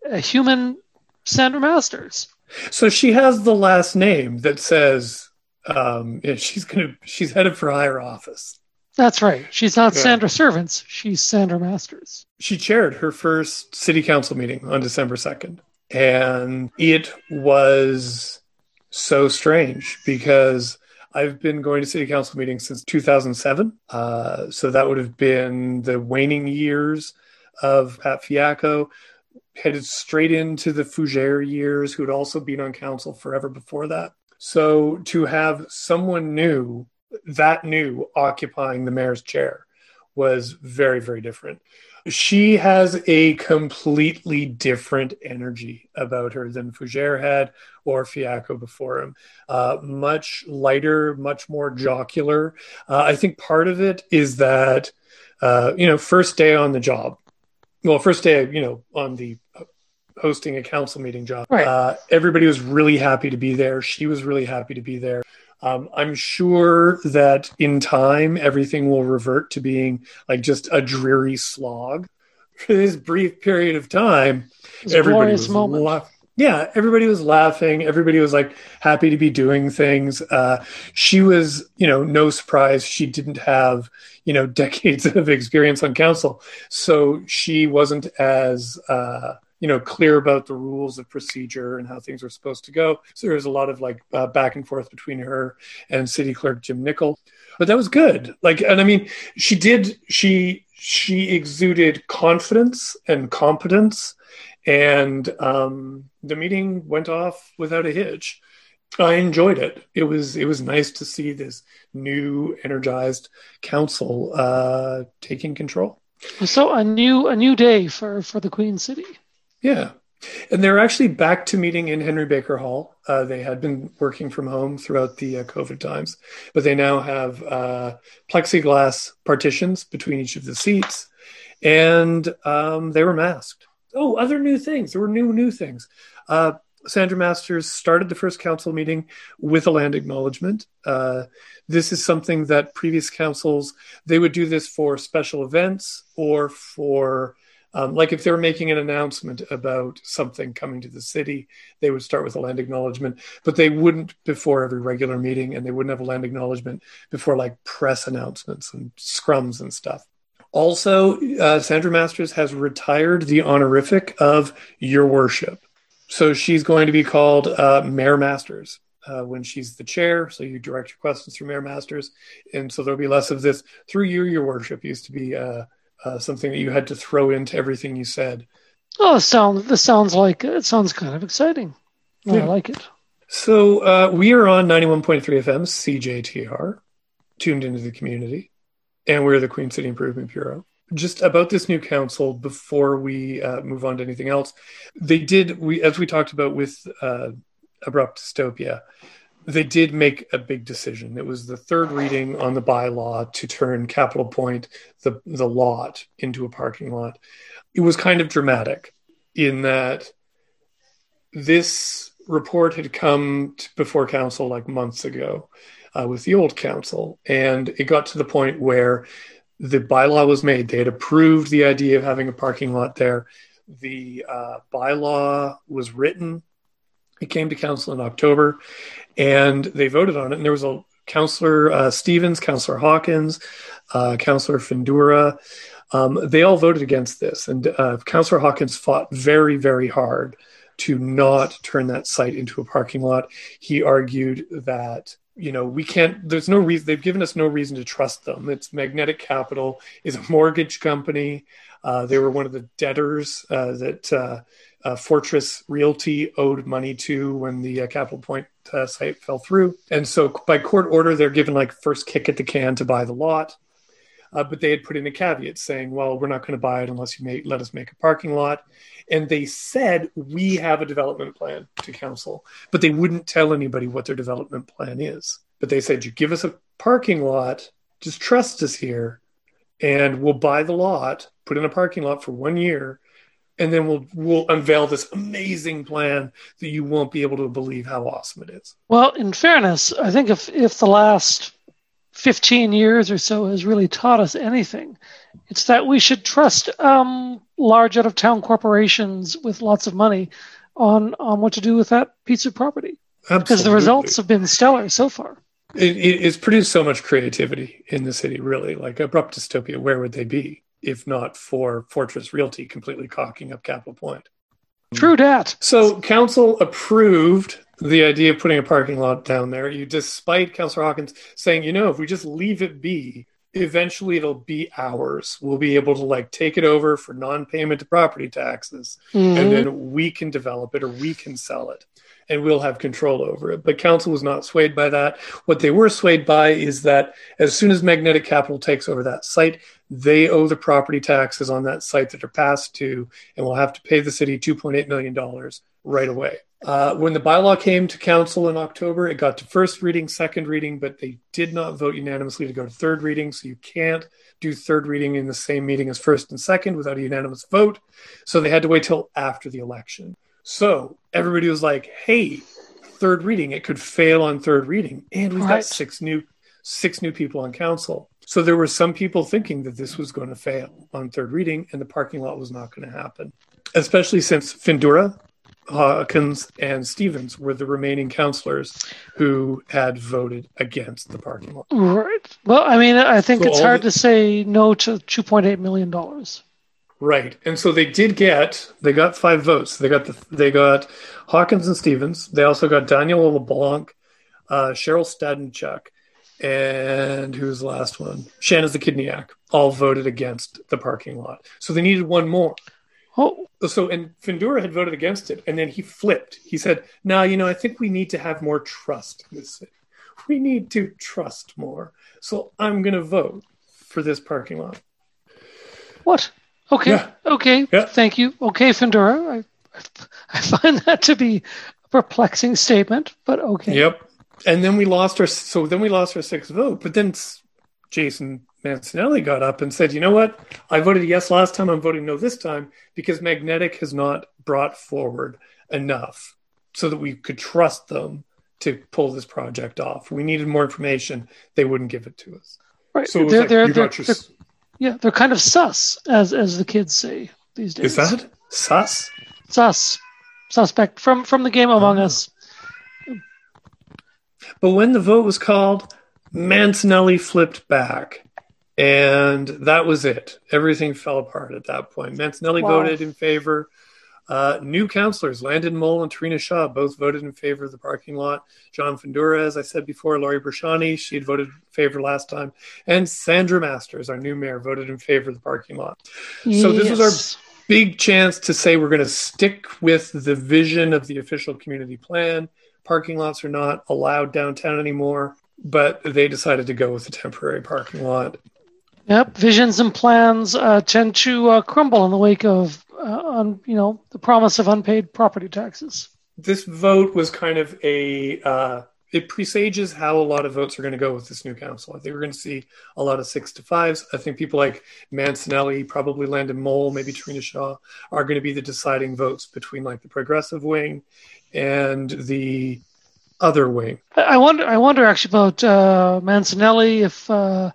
a human Sandra Masters. So she has the last name that says um, yeah, she's gonna she's headed for higher office. That's right. She's not Yeah. Sandra Servants. She's Sandra Masters. She chaired her first city council meeting on December 2nd. And it was so strange because I've been going to city council meetings since 2007. Uh, so that would have been the waning years of Pat Fiacco, headed straight into the Fougere years, who had also been on council forever before that. So to have someone new, that new, occupying the mayor's chair was very, very different she has a completely different energy about her than Fougere had or Fiacco before him. Uh, much lighter, much more jocular. Uh, I think part of it is that, uh, you know, first day on the job, well, first day, you know, on the hosting a council meeting job, Right. uh, everybody was really happy to be there. She was really happy to be there. Um, I'm sure that in time, everything will revert to being like just a dreary slog. For this brief period of time, It's everybody was moment. laugh- yeah, everybody was laughing. Everybody was like happy to be doing things. Uh, she was, you know, no surprise. She didn't have, you know, decades of experience on council, so she wasn't as, uh, you know, clear about the rules of procedure and how things were supposed to go. So there was a lot of like uh, back and forth between her and City Clerk Jim Nicol, but that was good. Like, and I mean, she did. She she exuded confidence and competence and um, the meeting went off without a hitch. I enjoyed it. It was it was nice to see this new energized council uh, taking control. So a new a new day for for the Queen City. Yeah, and they're actually back to meeting in Henry Baker Hall. Uh, they had been working from home throughout the uh, COVID times, but they now have uh, plexiglass partitions between each of the seats, and um, they were masked. Oh, other new things. There were new new things. Uh, Sandra Masters started the first council meeting with a land acknowledgement. Uh, this is something that previous councils they would do this for special events or for um, like if they were making an announcement about something coming to the city, they would start with a land acknowledgement, but they wouldn't before every regular meeting, and they wouldn't have a land acknowledgement before like press announcements and scrums and stuff. Also, uh, Sandra Masters has retired the honorific of Your Worship. So she's going to be called uh, Mayor Masters uh, when she's the chair. So you direct your questions through Mayor Masters. And so there'll be less of this through you, Your Worship used to be uh, uh, something that you had to throw into everything you said. Oh, this sounds this sounds like it sounds kind of exciting. I like it. So uh, we are on 91.3 FM, CJTR, tuned into the community, and we're the Queen City Improvement Bureau. Just about this new council, before we uh, move on to anything else, they did, we as we talked about with uh, Abrupt Dystopia, they did make a big decision. It was the third reading on the bylaw to turn Capital Pointe, the, the lot, into a parking lot. It was kind of dramatic in that this report had come before council like months ago uh, with the old council, and it got to the point where the bylaw was made. They had approved the idea of having a parking lot there. The uh, bylaw was written. It came to council in October, and they voted on it. And there was a councillor uh, Stevens, councillor Hawkins, uh, councillor Findura. Um, they all voted against this, and uh, councillor Hawkins fought very, very hard to not turn that site into a parking lot. He argued that you know we can't. There's no reason. They've given us no reason to trust them. It's Magnetic Capital is a mortgage company. Uh, they were one of the debtors uh, that uh, uh, Fortress Realty owed money to when the uh, Capital Pointe uh, site fell through, and so by court order, they're given like first kick at the can to buy the lot. uh, but they had put in a caveat saying, "Well, we're not going to buy it unless you let us make a parking lot." And they said, "We have a development plan to council," but they wouldn't tell anybody what their development plan is. But they said, "You give us a parking lot, just trust us here, and we'll buy the lot, put in a parking lot for one year." And then we'll we'll unveil this amazing plan that you won't be able to believe how awesome it is. Well, in fairness, I think if if the last 15 years or so has really taught us anything, it's that we should trust um, large out of town corporations with lots of money on on what to do with that piece of property because the results have been stellar so far. It, it, it's produced so much creativity in the city, really. Like Abrupt Dystopia, where would they be if not for Fortress Realty completely cocking up Capital Pointe? True dat. So, council approved the idea of putting a parking lot down there. You, despite Councillor Hawkins saying, you know, if we just leave it be, eventually it'll be ours. We'll be able to like take it over for non-payment of property taxes, and Mhm. then we can develop it or we can sell it and we'll have control over it. But council was not swayed by that. What they were swayed by is that as soon as Magnetic Capital takes over that site, they owe the property taxes on that site that are passed to, and will have to pay the city $2.8 million right away. Uh, when the bylaw came to council in October, it got to first reading, second reading, but they did not vote unanimously to go to third reading. So you can't do third reading in the same meeting as first and second without a unanimous vote. So they had to wait till after the election. So everybody was like, "Hey, third reading, it could fail on third reading," and we've got six new six new people on council. So there were some people thinking that this was going to fail on third reading, and the parking lot was not going to happen, especially since Findura, Hawkins, and Stevens were the remaining councillors who had voted against the parking lot. Right. Well, I mean, I think So it's hard the- to say no to 2.8 million dollars. Right, and so they did get they got five votes. They got the they got Hawkins and Stevens. They also got Daniel LeBlanc, uh, Cheryl Stadnichuk, and who's the last one? Shanna Zachidniak. All voted against the parking lot. So they needed one more. Oh, So and Findura had voted against it, and then he flipped. He said, "No, you know, I think we need to have more trust in this city. We need to trust more. So I'm going to vote for this parking lot." what? Okay. Yeah. Okay. Yeah. Thank you. Okay, Findura. I, I find that to be a perplexing statement, but okay. Yep. And then we lost our so then we lost our sixth vote. But then Jason Mancinelli got up and said, "You know what? I voted yes last time. I'm voting no this time because Magnetic has not brought forward enough so that we could trust them to pull this project off. We needed more information. They wouldn't give it to us. Right. So it was they're, like, they're, you they're, got your, they're- yeah, they're kind of sus, as as the kids say these days. is that sus? sus? Suspect from from the game Among Oh. Us. But when the vote was called, Mancinelli flipped back. And that was it. Everything fell apart at that point. Mancinelli Wow. voted in favor. Uh, new councillors, Landon Mohl and Terina Shaw, both voted in favor of the parking lot. John Findura, as I said before, Lori Bresciani, she had voted in favor last time. And Sandra Masters, our new mayor, voted in favor of the parking lot. So this was our- big chance to say we're going to stick with the vision of the official community plan. Parking lots are not allowed downtown anymore, but they decided to go with a temporary parking lot. Yep, visions and plans uh, tend to uh, crumble in the wake of, uh, un, you know, the promise of unpaid property taxes. This vote was kind of a uh, it presages how a lot of votes are going to go with this new council. I think we're going to see a lot of six to fives. I think people like Mancinelli, probably Landon Mohl, maybe Trina Shaw are going to be the deciding votes between like the progressive wing and the other wing. I I wonder. I wonder actually about uh, Mancinelli if uh,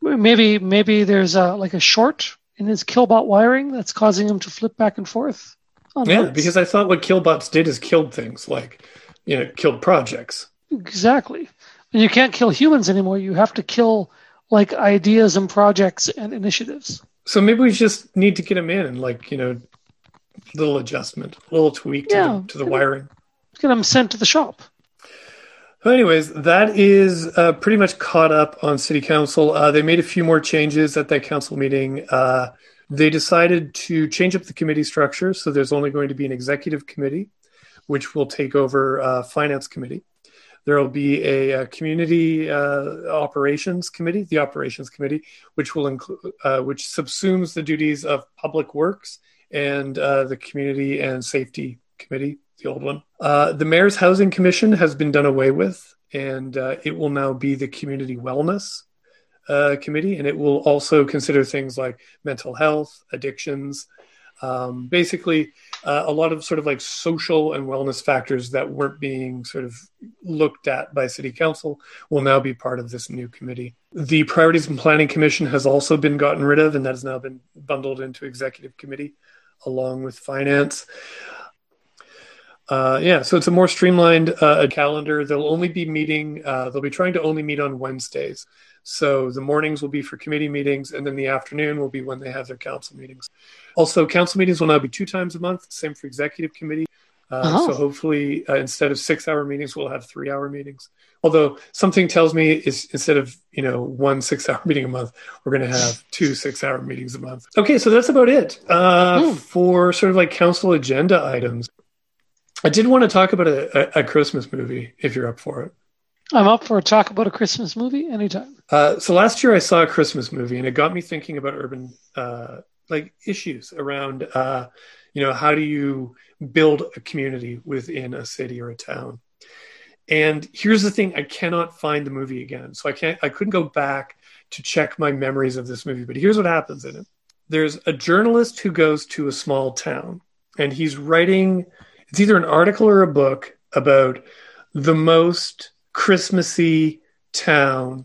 maybe maybe there's a, like a short in his Killbot wiring that's causing him to flip back and forth. Yeah, because I thought what Killbots did is killed things, like you know, killed projects. exactly, and you can't kill humans anymore. You have to kill like ideas and projects and initiatives. So maybe we just need to get him in and like you know, little adjustment, a little tweak to, the, to the wiring. Get him sent to the shop. So anyways, that is uh, pretty much caught up on City Council. Uh, they made a few more changes at that council meeting. Uh, they decided to change up the committee structure, so there's only going to be an executive committee, which will take over uh, finance committee. There will be a, uh community uh, operations committee, the operations committee, which will include, which subsumes the duties of public works and the community and safety committee, the old one. Uh, the mayor's housing commission has been done away with, and uh, it will now be the community wellness uh, committee, and it will also consider things like mental health, addictions, um, basically uh, a lot of sort of like social and wellness factors that weren't being sort of looked at by city council will now be part of this new committee. The priorities and planning commission has also been gotten rid of, and that has now been bundled into executive committee along with finance. Uh, yeah, so it's a more streamlined uh, calendar. They'll only be meeting, uh, they'll be trying to only meet on Wednesdays. So the mornings will be for committee meetings, and then the afternoon will be when they have their council meetings. Also, council meetings will now be two times a month, same for executive committee. Uh, Oh. So hopefully, uh, instead of six hour meetings, we'll have three hour meetings. Although something tells me is instead of you know one six hour meeting a month, we're going to have two six hour meetings a month. Okay, so that's about it uh, Hmm. for sort of like council agenda items. I did want to talk about a, a, a Christmas movie if you're up for it. I'm up for a talk about a Christmas movie anytime. Uh, so last year I saw a Christmas movie and it got me thinking about urban uh, like issues around uh, you know how do you build a community within a city or a town. And here's the thing: I cannot find the movie again, so I can't. I couldn't go back to check my memories of this movie. But here's what happens in it: there's a journalist who goes to a small town, and he's writing. It's either an article or a book about the most Christmassy town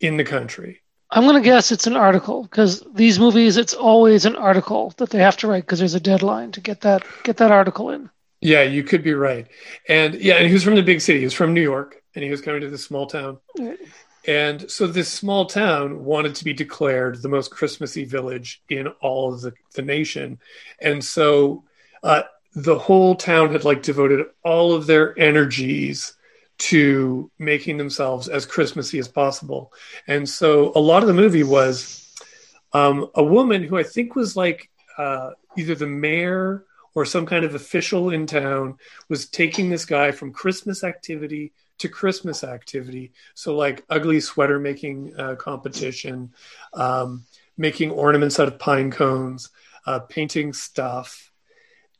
in the country. I'm going to guess it's an article because these movies, it's always an article that they have to write because there's a deadline to get that get that article in. Yeah, you could be right. And yeah, and he was from the big city. He was from New York, and he was coming to this small town. Right. And so this small town wanted to be declared the most Christmassy village in all of the, the nation. And so uh, the whole town had like devoted all of their energies to making themselves as Christmassy as possible. And so a lot of the movie was um, a woman who I think was like uh, either the mayor or some kind of official in town was taking this guy from Christmas activity to Christmas activity. So, like ugly sweater making uh, competition, um, making ornaments out of pine cones, uh, painting stuff.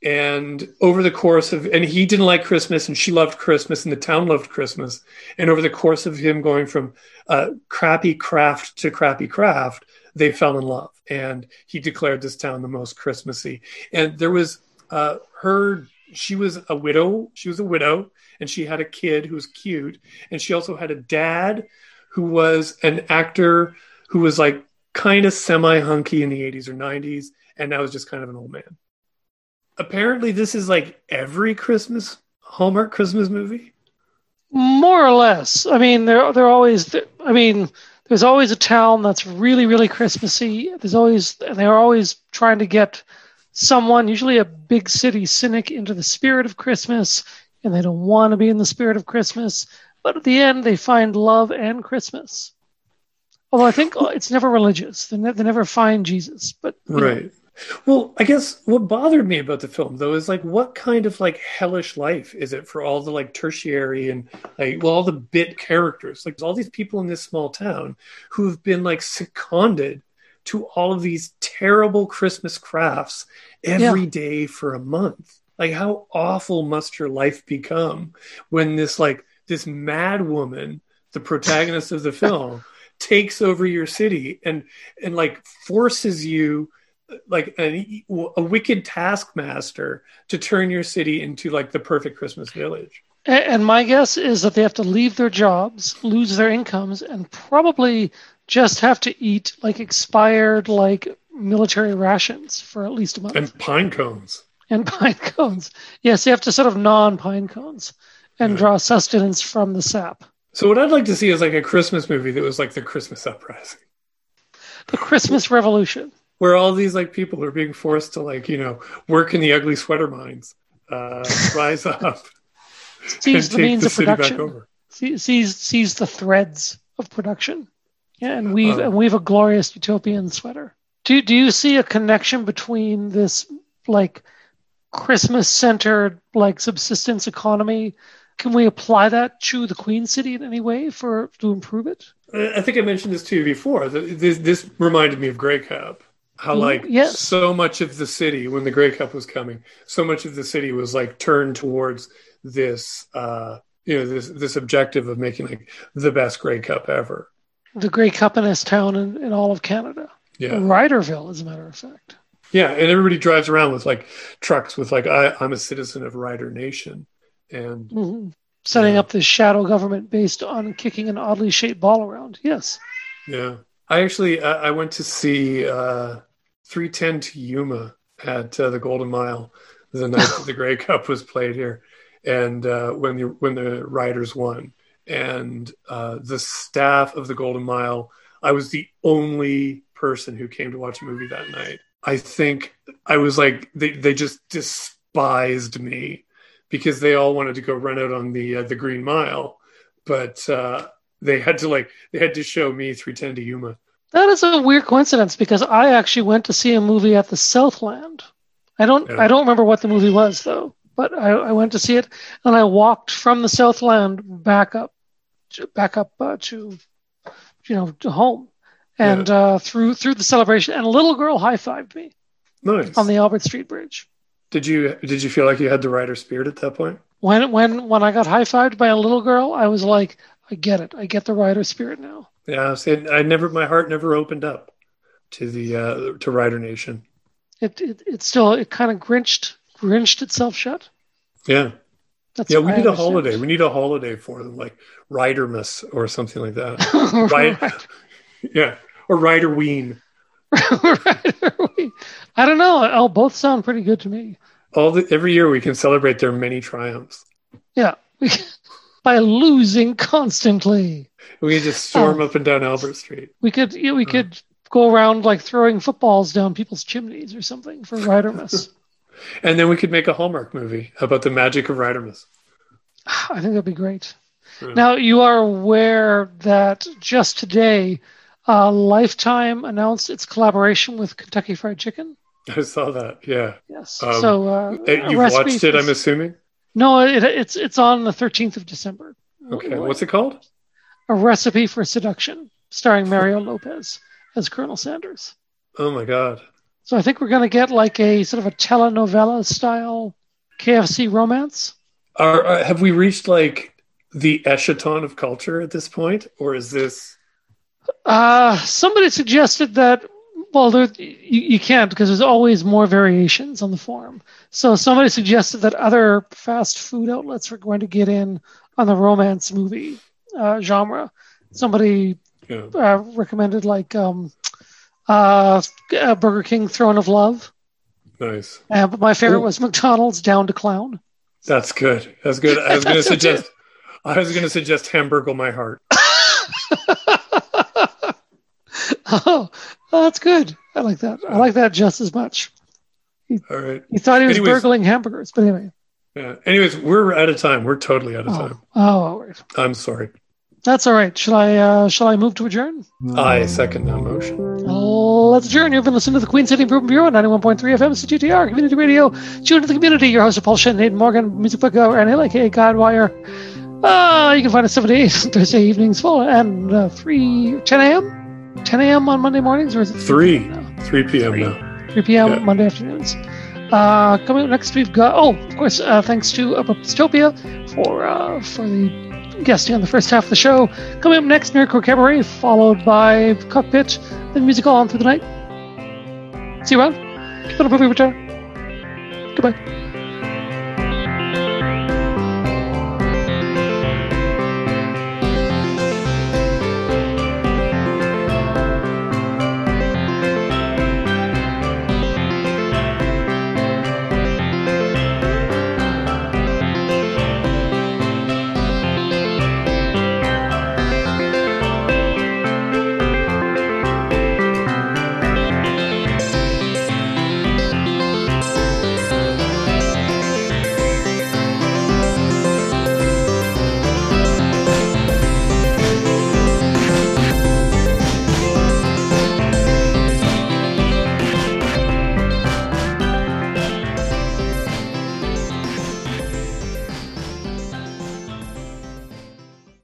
And over the course of, and he didn't like Christmas, and she loved Christmas, and the town loved Christmas. And over the course of him going from uh, crappy craft to crappy craft, they fell in love. And he declared this town the most Christmassy. And there was uh, her, she was a widow. She was a widow, and she had a kid who was cute. And she also had a dad who was an actor who was like kind of semi hunky in the 80s or 90s. And now is just kind of an old man. Apparently, this is like every Christmas Hallmark Christmas movie. More or less. I mean, they're they're always. I mean, there's always a town that's really really Christmassy. There's always and they're always trying to get someone, usually a big city cynic, into the spirit of Christmas, and they don't want to be in the spirit of Christmas. But at the end, they find love and Christmas. Although I think uh, it's never religious. They, ne- they never find Jesus. But you know, Right. Well, I guess what bothered me about the film though is like what kind of like hellish life is it for all the like tertiary and like well all the bit characters like all these people in this small town who have been like seconded to all of these terrible Christmas crafts every day for a month. Like how awful must your life become when this like this mad woman, the protagonist of the film, takes over your city and and like forces you like an, a wicked taskmaster to turn your city into like the perfect Christmas village. And my guess is that they have to leave their jobs, lose their incomes, and probably just have to eat like expired like military rations for at least a month. And pine cones. And pine cones. Yes, you have to sort of non pine cones and Yeah. draw sustenance from the sap. So what I'd like to see is like a Christmas movie that was like the Christmas uprising. The Christmas Revolution. Where all these like people are being forced to like, you know, work in the ugly sweater mines, uh, rise up Seize and the means the of city back production. Seize, seize the threads of production. Yeah, and weave Oh. and weave a glorious utopian sweater. Do do you see a connection between this like Christmas centered like subsistence economy can we apply that to the Queen City in any way for to improve it? I I think I mentioned this to you before. This, this reminded me of Grey Cup. How like yes. so much of the city when the Grey Cup was coming, so much of the city was like turned towards this, uh, you know, this this objective of making like the best Grey Cup ever. The great this town in, in all of Canada. Yeah, Riderville, as a matter of fact. yeah, and everybody drives around with like trucks with like I, I'm a citizen of Rider Nation, and hmm Setting Yeah. up this shadow government based on kicking an oddly shaped ball around. Yes. Yeah, I actually I, I went to see uh, 310 to Yuma at uh, the Golden Mile the night that the Grey Cup was played here, and uh, when the when the Riders won, and uh, the staff of the Golden Mile, I was the only person who came to watch a movie that night. I think I was like they they just despised me because they all wanted to go run out on the uh, the Green Mile, but. Uh, they had to like they had to show me 310 to Yuma. That is a weird coincidence because I actually went to see a movie at the Southland. I don't Yeah. I don't remember what the movie was though, but I, I went to see it and I walked from the Southland back up back up uh, to you know to home and uh, through through the celebration and a little girl high fived me Nice. on the Albert Street Bridge. did you did you feel like you had the rider spirit at that point? When when when I got high fived by a little girl, I was like, I get it. I get the rider spirit now. Yeah, see, I never my heart never opened up to the uh, to Rider Nation. It it, it still it kind of grinched grinched itself shut. Yeah, That's yeah. We I need a holiday. We need a holiday for them, like Ridermas or something like that. right. Right. yeah, or Rider Ween. right. I don't know. Oh, both sound pretty good to me. All the, every year we can celebrate their many triumphs. Yeah. By losing constantly. We can just storm Oh. up and down Albert Street. We could yeah, Hmm. we could go around like throwing footballs down people's chimneys or something for Ridermas. And then we could make a Hallmark movie about the magic of Ridermas. I think that'd be great. Yeah. Now you are aware that just today uh, Lifetime announced its collaboration with Kentucky Fried Chicken. I saw that. Yeah. Yes. Um, so uh, Eh, You've watched it, I'm assuming. No, it, it's it's on the 13th of December. Okay. What's it called? A Recipe for Seduction, starring Mario Lopez as Colonel Sanders. Oh my God. So I think we're going to get like a sort of a telenovela style KFC romance. Are, are, have we reached like the echelon of culture at this point, or is this? Uh, somebody suggested that, well, there, you, you can't because there's always more variations on the form. So somebody suggested that other fast food outlets were going to get in on the romance movie uh, genre. Somebody know, uh, recommended like um, uh, uh, Burger King Throne of Love. nice. But my favorite Ooh. was McDonald's Down to Clown. That's good. That's good. I was going to suggest. I was going to suggest Hamburgle My Heart. oh, that's good. I like that. I like that just as much. All right. He thought he was Anyways. burgling hamburgers, but anyway. Yeah. Anyways, we're out of time. We're totally out of Oh, time. oh, right. I'm sorry. That's all right. Shall I? Uh, shall I move to adjourn? I second that motion. Let's adjourn. You've been listening to the Queen City Improvement Bureau, 91.3 FM, CJTR, Community Radio. Tune to the community. Your host, Paul Dechene, Aidan Morgan, Music Book and aka Godwire. Uh, you can find us 7 to 8 Thursday evenings, full and uh, 3, 10 a.m. 10 a.m. on Monday mornings, or is it Three. No, 3 p.m. Three. now. 3 p.m. Yeah. Monday afternoons. Uh, coming up next, we've got oh, of course, uh, thanks to Apoptopia for uh, for the guesting on the first half of the show. Coming up next, Miracle Cabaret, followed by Cockpit, then musical on through the night. See you around. Keep on improving, return. Goodbye.